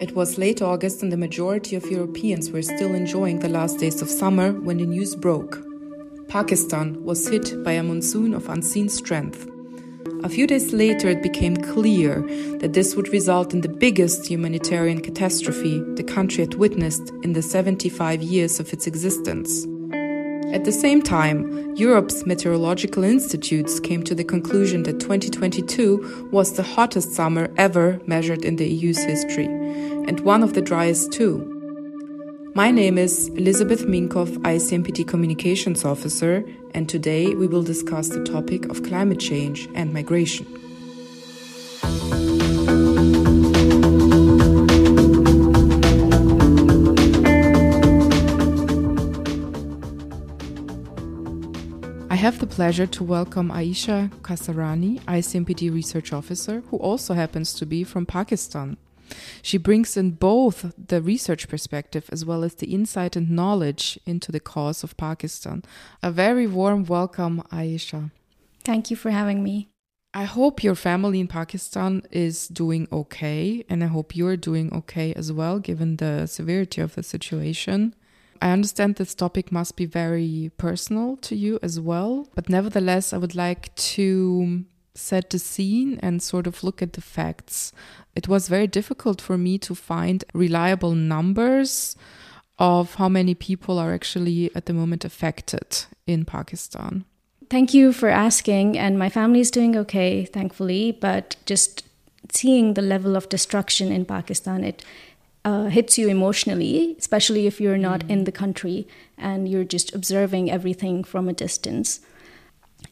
It was late August, and the majority of Europeans were still enjoying the last days of summer when the news broke. Pakistan was hit by a monsoon of unseen strength. A few days later, it became clear that this would result in the biggest humanitarian catastrophe the country had witnessed in the 75 years of its existence. At the same time, Europe's meteorological institutes came to the conclusion that 2022 was the hottest summer ever measured in the EU's history, and one of the driest too. My name is Elizabeth Minkoff, ICMPD Communications Officer, and today we will discuss the topic of climate change and migration. Pleasure to welcome Ayesha Qaisrani, ICMPD Research Officer, who also happens to be from Pakistan. She brings in both the research perspective as well as the insight and knowledge into the cause of Pakistan. A very warm welcome, Ayesha. Thank you for having me. I hope your family in Pakistan is doing okay, and I hope you're doing okay as well, given the severity of the situation. I understand this topic must be very personal to you as well, but nevertheless, I would like to set the scene and sort of look at the facts. It was very difficult for me to find reliable numbers of how many people are actually at the moment affected in Pakistan. Thank you for asking, and my family is doing okay, thankfully, but just seeing the level of destruction in Pakistan, it uh, hits you emotionally, especially if you're not mm. in the country and you're just observing everything from a distance.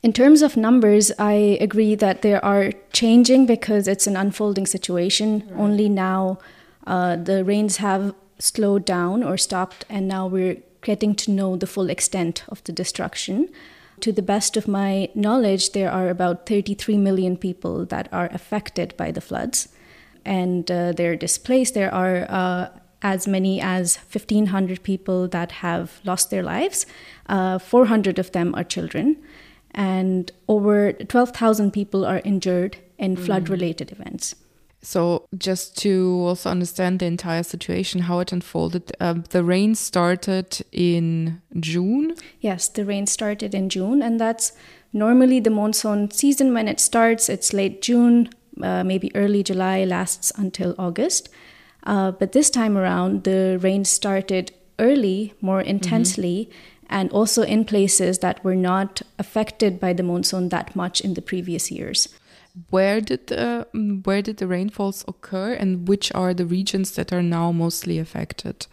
In terms of numbers, I agree that they are changing because it's an unfolding situation. Right. Only now uh, the rains have slowed down or stopped, and now we're getting to know the full extent of the destruction. To the best of my knowledge, there are about 33 million people that are affected by the floods, and uh, they're displaced. There are uh, as many as 1,500 people that have lost their lives. Uh, 400 of them are children and over 12,000 people are injured in mm. flood related events. So, just to also understand the entire situation, how it unfolded, um, the rain started in June? Yes, the rain started in June, and that's normally the monsoon season when it starts. It's late June, uh, maybe early July, lasts until August. Uh, but this time around, the rain started early, more intensely. Mm-hmm and also in places that were not affected by the monsoon that much in the previous years. Where did the where did the rainfalls occur, and which are the regions that are now mostly affected?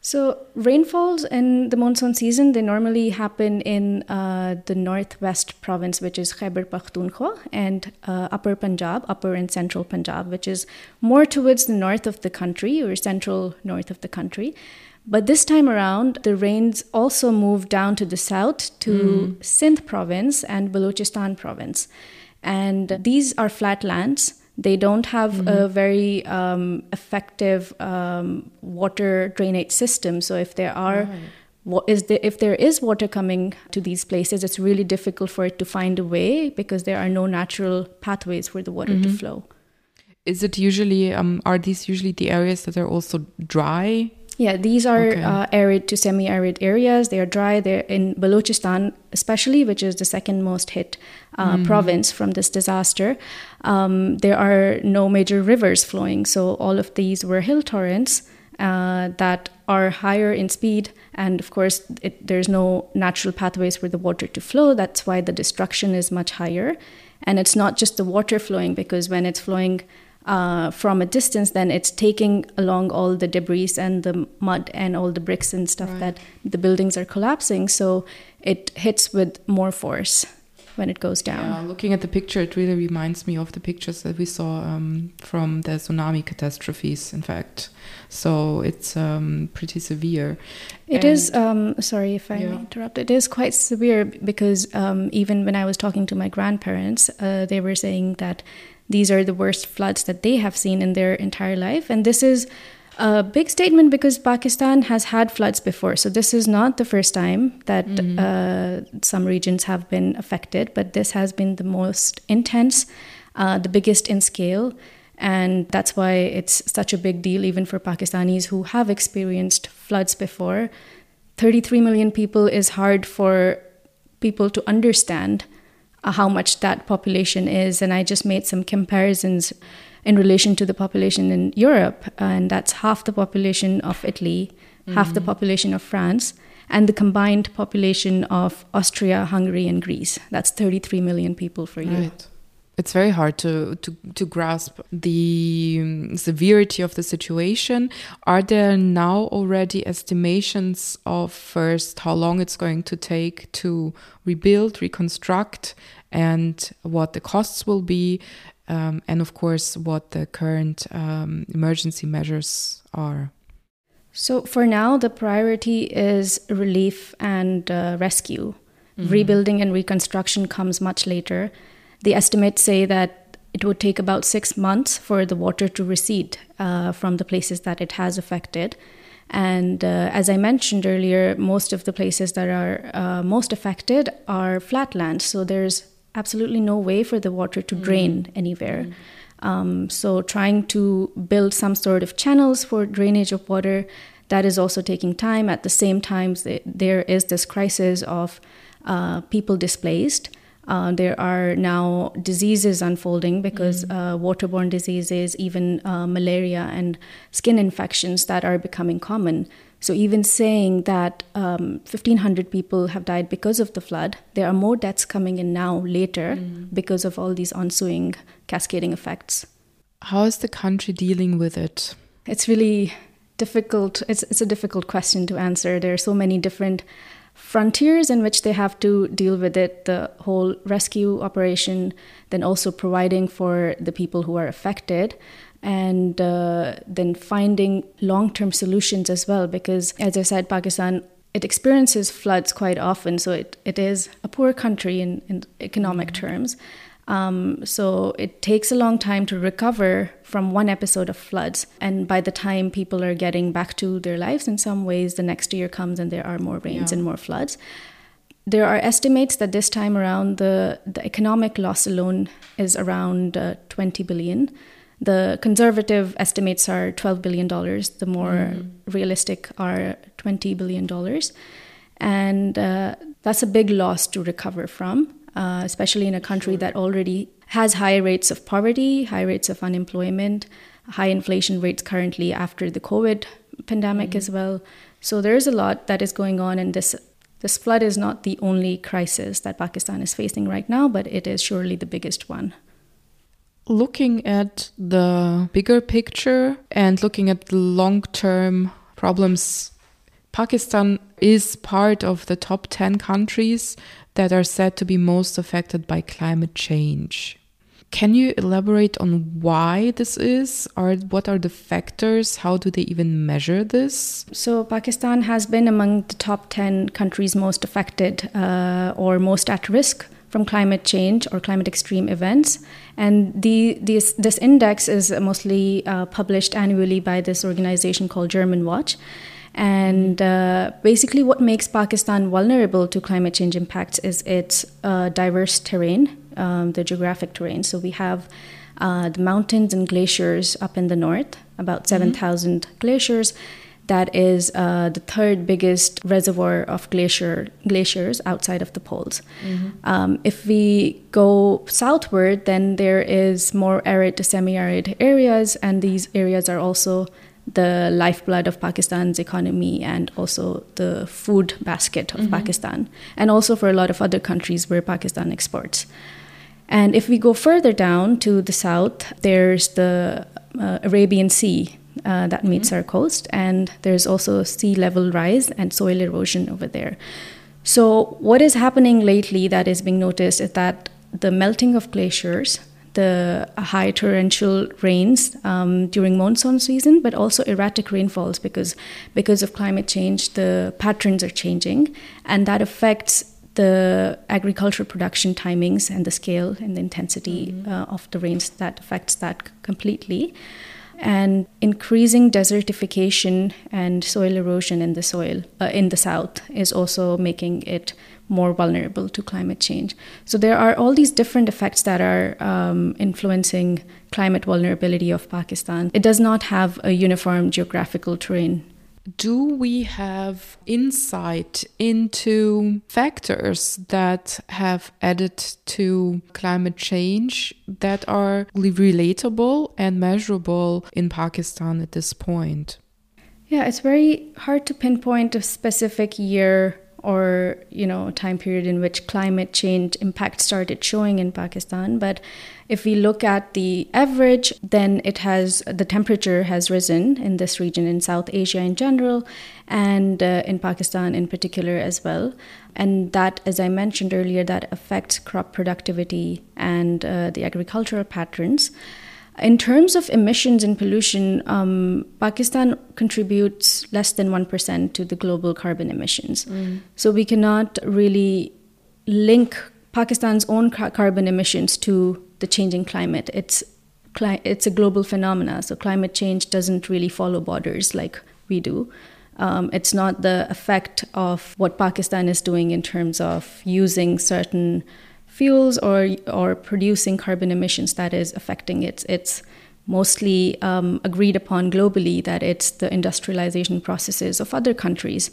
So rainfalls in the monsoon season they normally happen in uh, the northwest province, which is Khyber Pakhtunkhwa, and uh, Upper Punjab, Upper and Central Punjab, which is more towards the north of the country or central north of the country. But this time around, the rains also moved down to the south to mm. Sindh province and Balochistan province. And these are flat lands. They don't have mm-hmm. a very um, effective um, water drainage system. So if there are right. What is there, if there is water coming to these places, it's really difficult for it to find a way because there are no natural pathways for the water mm-hmm. to flow. Is it usually um, are these usually the areas that are also dry yeah, these are okay. uh, arid to semi-arid areas. They are dry. They're in Balochistan, especially, which is the second most hit uh, mm. province from this disaster. Um, there are no major rivers flowing, so all of these were hill torrents uh, that are higher in speed, and of course, it, there's no natural pathways for the water to flow. That's why the destruction is much higher. And it's not just the water flowing, because when it's flowing uh, from a distance, then it's taking along all the debris and the mud and all the bricks and stuff right. that the buildings are collapsing. So it hits with more force when it goes down. Yeah, looking at the picture, it really reminds me of the pictures that we saw um, from the tsunami catastrophes, in fact. So it's um, pretty severe. It and is. Um, sorry if I yeah. interrupt. It is quite severe because um, even when I was talking to my grandparents, uh, they were saying that these are the worst floods that they have seen in their entire life. And this is a big statement because Pakistan has had floods before. So this is not the first time that mm-hmm. uh, some regions have been affected, but this has been the most intense, uh, the biggest in scale. And that's why it's such a big deal, even for Pakistanis who have experienced floods before. 33 million people is hard for people to understand how much that population is. And I just made some comparisons in relation to the population in Europe, and that's half the population of Italy, mm-hmm. half the mm-hmm. population of France, and the combined population of Austria, Hungary, and Greece. That's 33 million people for Europe. Right it's very hard to, to, to grasp the um, severity of the situation. Are there now already estimations of first how long it's going to take to rebuild, reconstruct, and what the costs will be, um, and of course, what the current um, emergency measures are? So, for now, the priority is relief and uh, rescue. Mm -hmm. Rebuilding and reconstruction comes much later the estimates say that it would take about six months for the water to recede uh, from the places that it has affected. And uh, as I mentioned earlier, most of the places that are uh, most affected are flatlands. So there's absolutely no way for the water to drain mm. anywhere. Mm. Um, so trying to build some sort of channels for drainage of water, that is also taking time. At the same time, there is this crisis of uh, people displaced. Uh, there are now diseases unfolding because mm. uh, waterborne diseases, even uh, malaria and skin infections that are becoming common. So, even saying that um, 1,500 people have died because of the flood, there are more deaths coming in now later mm. because of all these ensuing cascading effects. How is the country dealing with it? It's really difficult. It's, it's a difficult question to answer. There are so many different frontiers in which they have to deal with it the whole rescue operation then also providing for the people who are affected and uh, then finding long-term solutions as well because as i said pakistan it experiences floods quite often so it, it is a poor country in, in economic mm-hmm. terms um, so it takes a long time to recover from one episode of floods. And by the time people are getting back to their lives in some ways, the next year comes and there are more rains yeah. and more floods. There are estimates that this time around the, the economic loss alone is around uh, 20 billion. The conservative estimates are $12 billion. The more mm. realistic are $20 billion. And uh, that's a big loss to recover from uh, especially in a country that already has high rates of poverty, high rates of unemployment, high inflation rates currently after the COVID pandemic mm-hmm. as well. So there is a lot that is going on, and this this flood is not the only crisis that Pakistan is facing right now, but it is surely the biggest one. Looking at the bigger picture and looking at the long term problems, Pakistan is part of the top 10 countries that are said to be most affected by climate change. Can you elaborate on why this is, or what are the factors? How do they even measure this? So, Pakistan has been among the top 10 countries most affected uh, or most at risk from climate change or climate extreme events. And the, this, this index is mostly uh, published annually by this organization called Germanwatch. And uh, basically, what makes Pakistan vulnerable to climate change impacts is its uh, diverse terrain, um, the geographic terrain. So we have uh, the mountains and glaciers up in the north, about 7,000 mm-hmm. glaciers. That is uh, the third biggest reservoir of glacier glaciers outside of the poles. Mm-hmm. Um, if we go southward, then there is more arid to semi-arid areas, and these areas are also the lifeblood of Pakistan's economy and also the food basket of mm-hmm. Pakistan, and also for a lot of other countries where Pakistan exports. And if we go further down to the south, there's the uh, Arabian Sea uh, that meets mm-hmm. our coast, and there's also sea level rise and soil erosion over there. So, what is happening lately that is being noticed is that the melting of glaciers the high torrential rains um, during monsoon season, but also erratic rainfalls because because of climate change, the patterns are changing, and that affects the agricultural production timings and the scale and the intensity mm-hmm. uh, of the rains that affects that completely and increasing desertification and soil erosion in the soil uh, in the south is also making it more vulnerable to climate change. So there are all these different effects that are um, influencing climate vulnerability of Pakistan. It does not have a uniform geographical terrain. Do we have insight into factors that have added to climate change that are relatable and measurable in Pakistan at this point? Yeah, it's very hard to pinpoint a specific year or you know time period in which climate change impact started showing in Pakistan. But if we look at the average then it has the temperature has risen in this region in South Asia in general and uh, in Pakistan in particular as well. And that as I mentioned earlier that affects crop productivity and uh, the agricultural patterns in terms of emissions and pollution, um, Pakistan contributes less than 1% to the global carbon emissions. Mm. So we cannot really link Pakistan's own ca- carbon emissions to the changing climate. It's, cli- it's a global phenomena, so climate change doesn't really follow borders like we do. Um, it's not the effect of what Pakistan is doing in terms of using certain fuels or or producing carbon emissions that is affecting it. It's mostly um, agreed upon globally that it's the industrialization processes of other countries.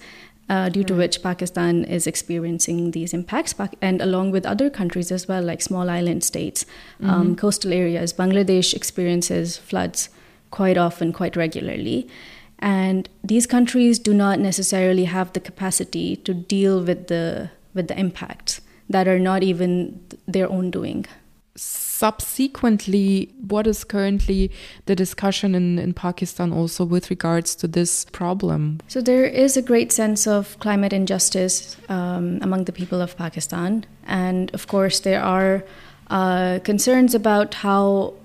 Uh, due to which Pakistan is experiencing these impacts, and along with other countries as well, like small island states, um, mm-hmm. um, coastal areas. Bangladesh experiences floods quite often, quite regularly. And these countries do not necessarily have the capacity to deal with the, with the impacts that are not even their own doing. Subsequently, what is currently the discussion in, in Pakistan also with regards to this problem? So, there is a great sense of climate injustice um, among the people of Pakistan. And of course, there are uh, concerns about how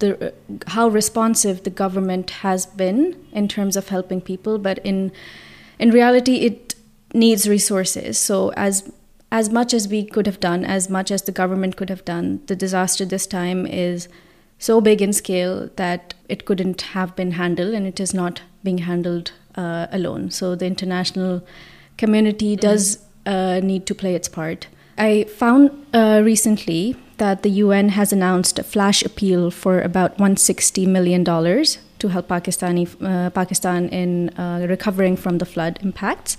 the, how responsive the government has been in terms of helping people, but in in reality, it needs resources. So, as as much as we could have done, as much as the government could have done, the disaster this time is so big in scale that it couldn't have been handled and it is not being handled uh, alone. So the international community mm-hmm. does uh, need to play its part. I found uh, recently that the UN has announced a flash appeal for about $160 million to help Pakistani, uh, Pakistan in uh, recovering from the flood impacts.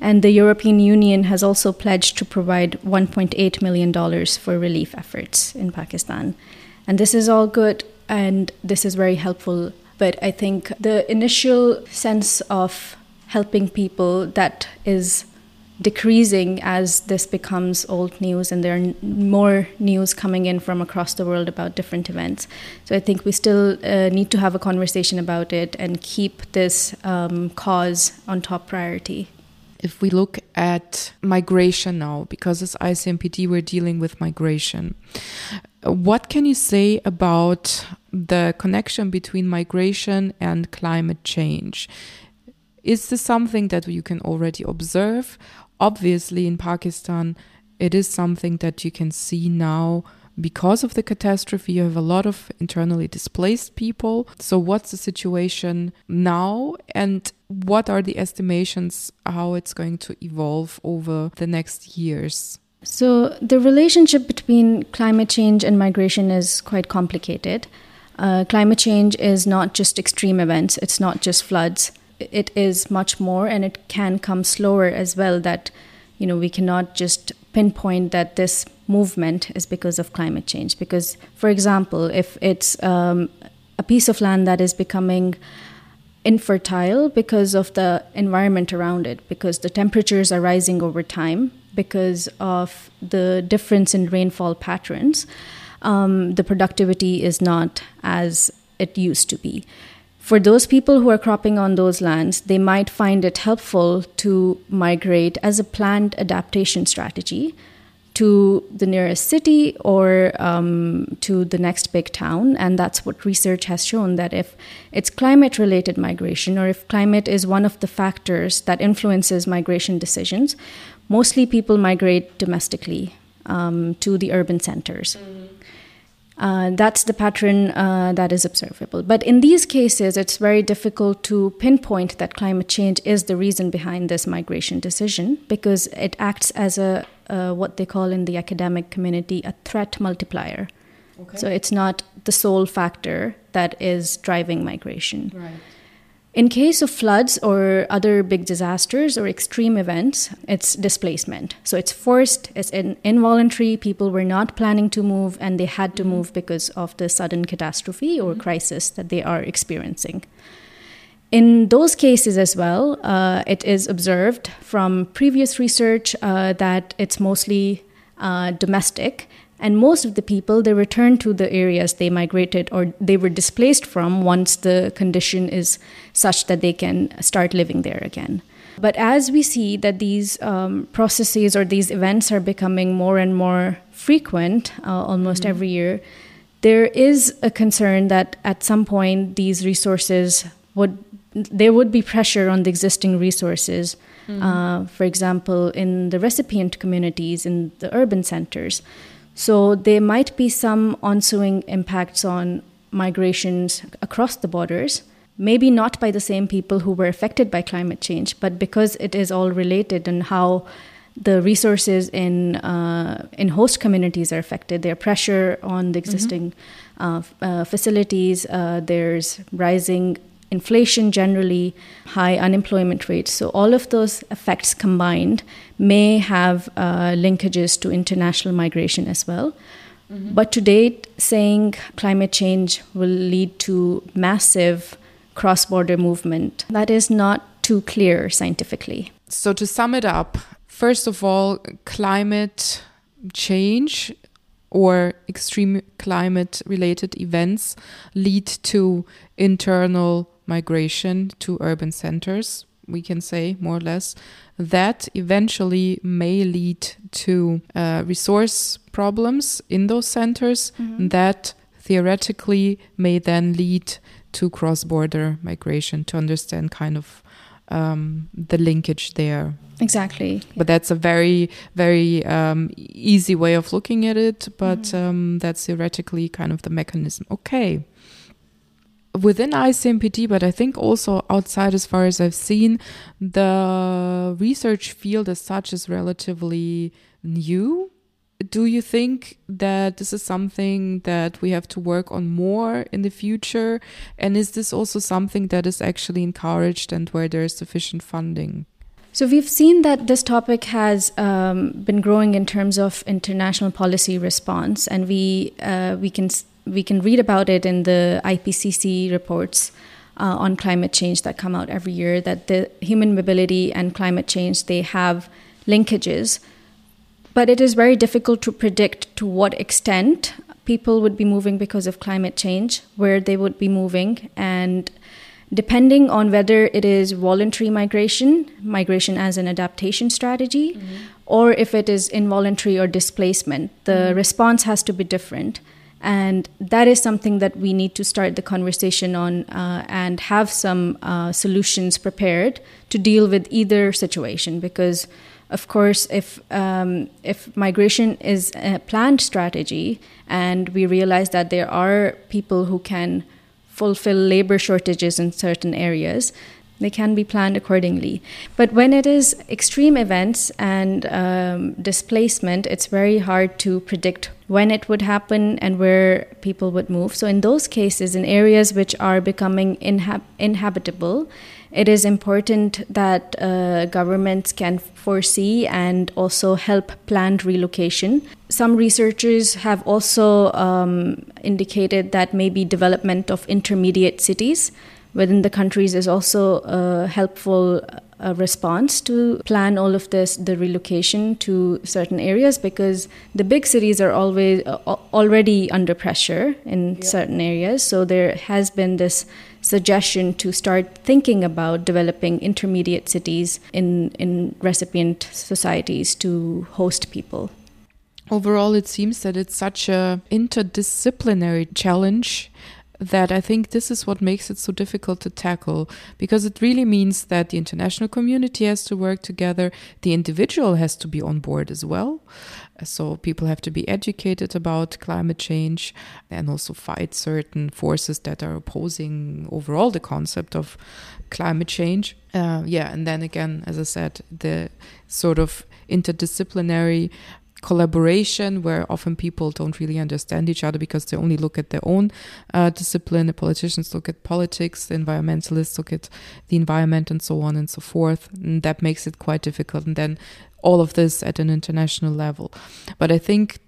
And the European Union has also pledged to provide $1.8 million for relief efforts in Pakistan. And this is all good and this is very helpful. But I think the initial sense of helping people that is decreasing as this becomes old news and there are more news coming in from across the world about different events. So I think we still uh, need to have a conversation about it and keep this um, cause on top priority if we look at migration now, because as ICMPD we're dealing with migration, what can you say about the connection between migration and climate change? Is this something that you can already observe? Obviously, in Pakistan, it is something that you can see now because of the catastrophe, you have a lot of internally displaced people. So, what's the situation now? And what are the estimations how it's going to evolve over the next years? So, the relationship between climate change and migration is quite complicated. Uh, climate change is not just extreme events, it's not just floods. It is much more, and it can come slower as well. That you know, we cannot just pinpoint that this movement is because of climate change. Because, for example, if it's um, a piece of land that is becoming infertile because of the environment around it, because the temperatures are rising over time, because of the difference in rainfall patterns, um, the productivity is not as it used to be. For those people who are cropping on those lands, they might find it helpful to migrate as a planned adaptation strategy to the nearest city or um, to the next big town. And that's what research has shown that if it's climate related migration or if climate is one of the factors that influences migration decisions, mostly people migrate domestically um, to the urban centers. Mm-hmm. Uh, that's the pattern uh, that is observable. But in these cases, it's very difficult to pinpoint that climate change is the reason behind this migration decision because it acts as a uh, what they call in the academic community a threat multiplier. Okay. So it's not the sole factor that is driving migration. right. In case of floods or other big disasters or extreme events, it's displacement. So it's forced, it's in, involuntary. People were not planning to move and they had to move because of the sudden catastrophe or crisis that they are experiencing. In those cases as well, uh, it is observed from previous research uh, that it's mostly uh, domestic and most of the people they return to the areas they migrated or they were displaced from once the condition is such that they can start living there again. But as we see that these um, processes or these events are becoming more and more frequent uh, almost every year there is a concern that at some point these resources would there would be pressure on the existing resources uh, for example in the recipient communities in the urban centers so there might be some ensuing impacts on migrations across the borders, maybe not by the same people who were affected by climate change, but because it is all related and how the resources in uh, in host communities are affected. There pressure on the existing uh, f- uh, facilities. Uh, there's rising inflation generally, high unemployment rates. So all of those effects combined may have uh, linkages to international migration as well. But to date, saying climate change will lead to massive cross-border movement that is not too clear scientifically. So, to sum it up, first of all, climate change or extreme climate related events lead to internal migration to urban centers, we can say more or less. That eventually may lead to uh, resource problems in those centers that theoretically may then lead to cross border migration to understand kind of um, the linkage there. Exactly. But that's a very, very um, easy way of looking at it. But um, that's theoretically kind of the mechanism. Okay. Within ICMPD, but I think also outside, as far as I've seen, the research field as such is relatively new. Do you think that this is something that we have to work on more in the future? And is this also something that is actually encouraged and where there is sufficient funding? So we've seen that this topic has um, been growing in terms of international policy response, and we uh, we can we can read about it in the IPCC reports uh, on climate change that come out every year. That the human mobility and climate change they have linkages, but it is very difficult to predict to what extent people would be moving because of climate change, where they would be moving, and depending on whether it is voluntary migration, migration as an adaptation strategy, or if it is involuntary or displacement, the response has to be different. And that is something that we need to start the conversation on uh, and have some uh, solutions prepared to deal with either situation. Because, of course, if um, if migration is a planned strategy, and we realize that there are people who can fulfill labor shortages in certain areas, they can be planned accordingly. But when it is extreme events and um, displacement, it's very hard to predict when it would happen and where people would move. So, in those cases, in areas which are becoming inhab- inhabitable, it is important that uh, governments can foresee and also help planned relocation. Some researchers have also um, indicated that maybe development of intermediate cities within the countries is also a helpful uh, response to plan all of this the relocation to certain areas because the big cities are always uh, already under pressure in certain areas. So there has been this suggestion to start thinking about developing intermediate cities in in recipient societies to host people. Overall it seems that it's such a interdisciplinary challenge that I think this is what makes it so difficult to tackle because it really means that the international community has to work together, the individual has to be on board as well. So people have to be educated about climate change and also fight certain forces that are opposing overall the concept of climate change. Uh, yeah, and then again, as I said, the sort of interdisciplinary collaboration where often people don't really understand each other because they only look at their own uh, discipline. The politicians look at politics, the environmentalists look at the environment, and so on and so forth. And that makes it quite difficult. And then all of this at an international level. But I think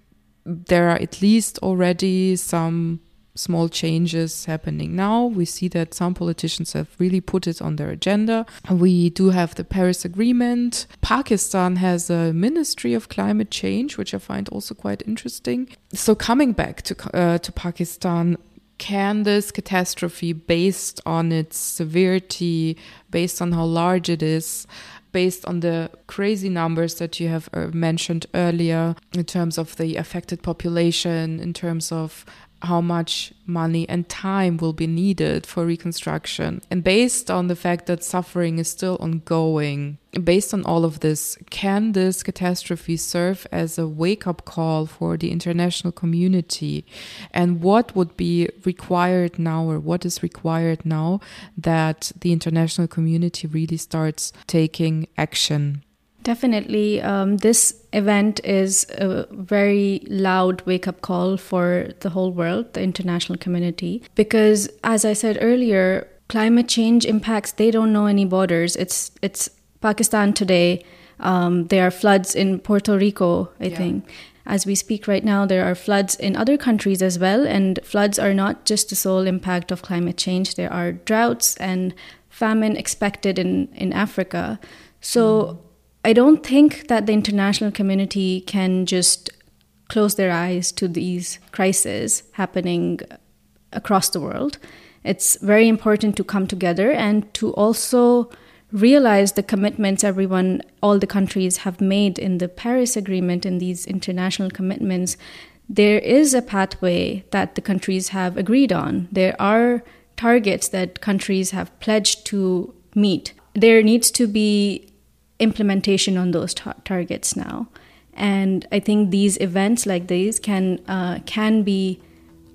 there are at least already some small changes happening now. We see that some politicians have really put it on their agenda. We do have the Paris Agreement. Pakistan has a Ministry of Climate Change, which I find also quite interesting. So, coming back to, uh, to Pakistan, can this catastrophe, based on its severity, based on how large it is, based on the crazy numbers that you have uh, mentioned earlier in terms of the affected population, in terms of how much money and time will be needed for reconstruction. And based on the fact that suffering is still ongoing, based on all of this, can this catastrophe serve as a wake up call for the international community? And what would be required now, or what is required now, that the international community really starts taking action? Definitely. Um, this event is a very loud wake up call for the whole world, the international community. Because, as I said earlier, climate change impacts, they don't know any borders. It's, it's Pakistan today. Um, there are floods in Puerto Rico, I yeah. think. As we speak right now, there are floods in other countries as well. And floods are not just the sole impact of climate change, there are droughts and famine expected in, in Africa. So, mm I don't think that the international community can just close their eyes to these crises happening across the world. It's very important to come together and to also realize the commitments everyone, all the countries have made in the Paris Agreement and these international commitments. There is a pathway that the countries have agreed on. There are targets that countries have pledged to meet. There needs to be implementation on those tar- targets now. And I think these events like these can uh, can be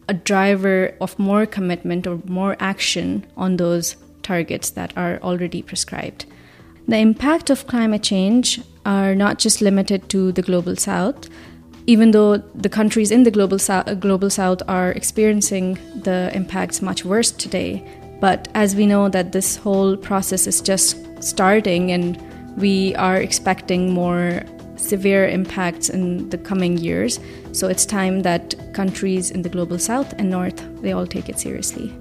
a driver of more commitment or more action on those targets that are already prescribed. The impact of climate change are not just limited to the global south, even though the countries in the global south, global south are experiencing the impacts much worse today. But as we know that this whole process is just starting and we are expecting more severe impacts in the coming years. So it's time that countries in the global south and north they all take it seriously.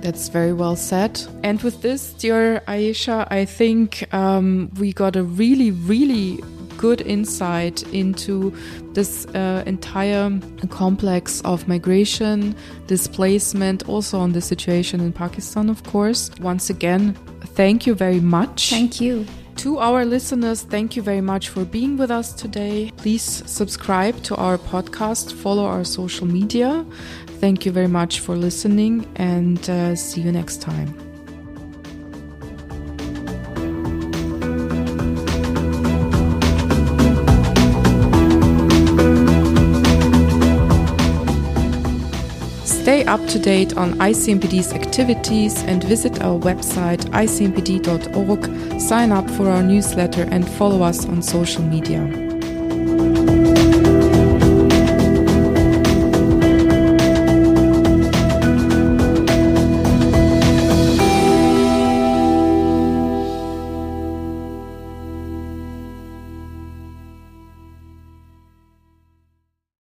That's very well said. And with this, dear Ayesha, I think um, we got a really, really good insight into this uh, entire complex of migration, displacement, also on the situation in Pakistan, of course. Once again, thank you very much. Thank you. To our listeners, thank you very much for being with us today. Please subscribe to our podcast, follow our social media. Thank you very much for listening, and uh, see you next time. Stay up to date on ICMPD's activities and visit our website icmpd.org, sign up for our newsletter, and follow us on social media.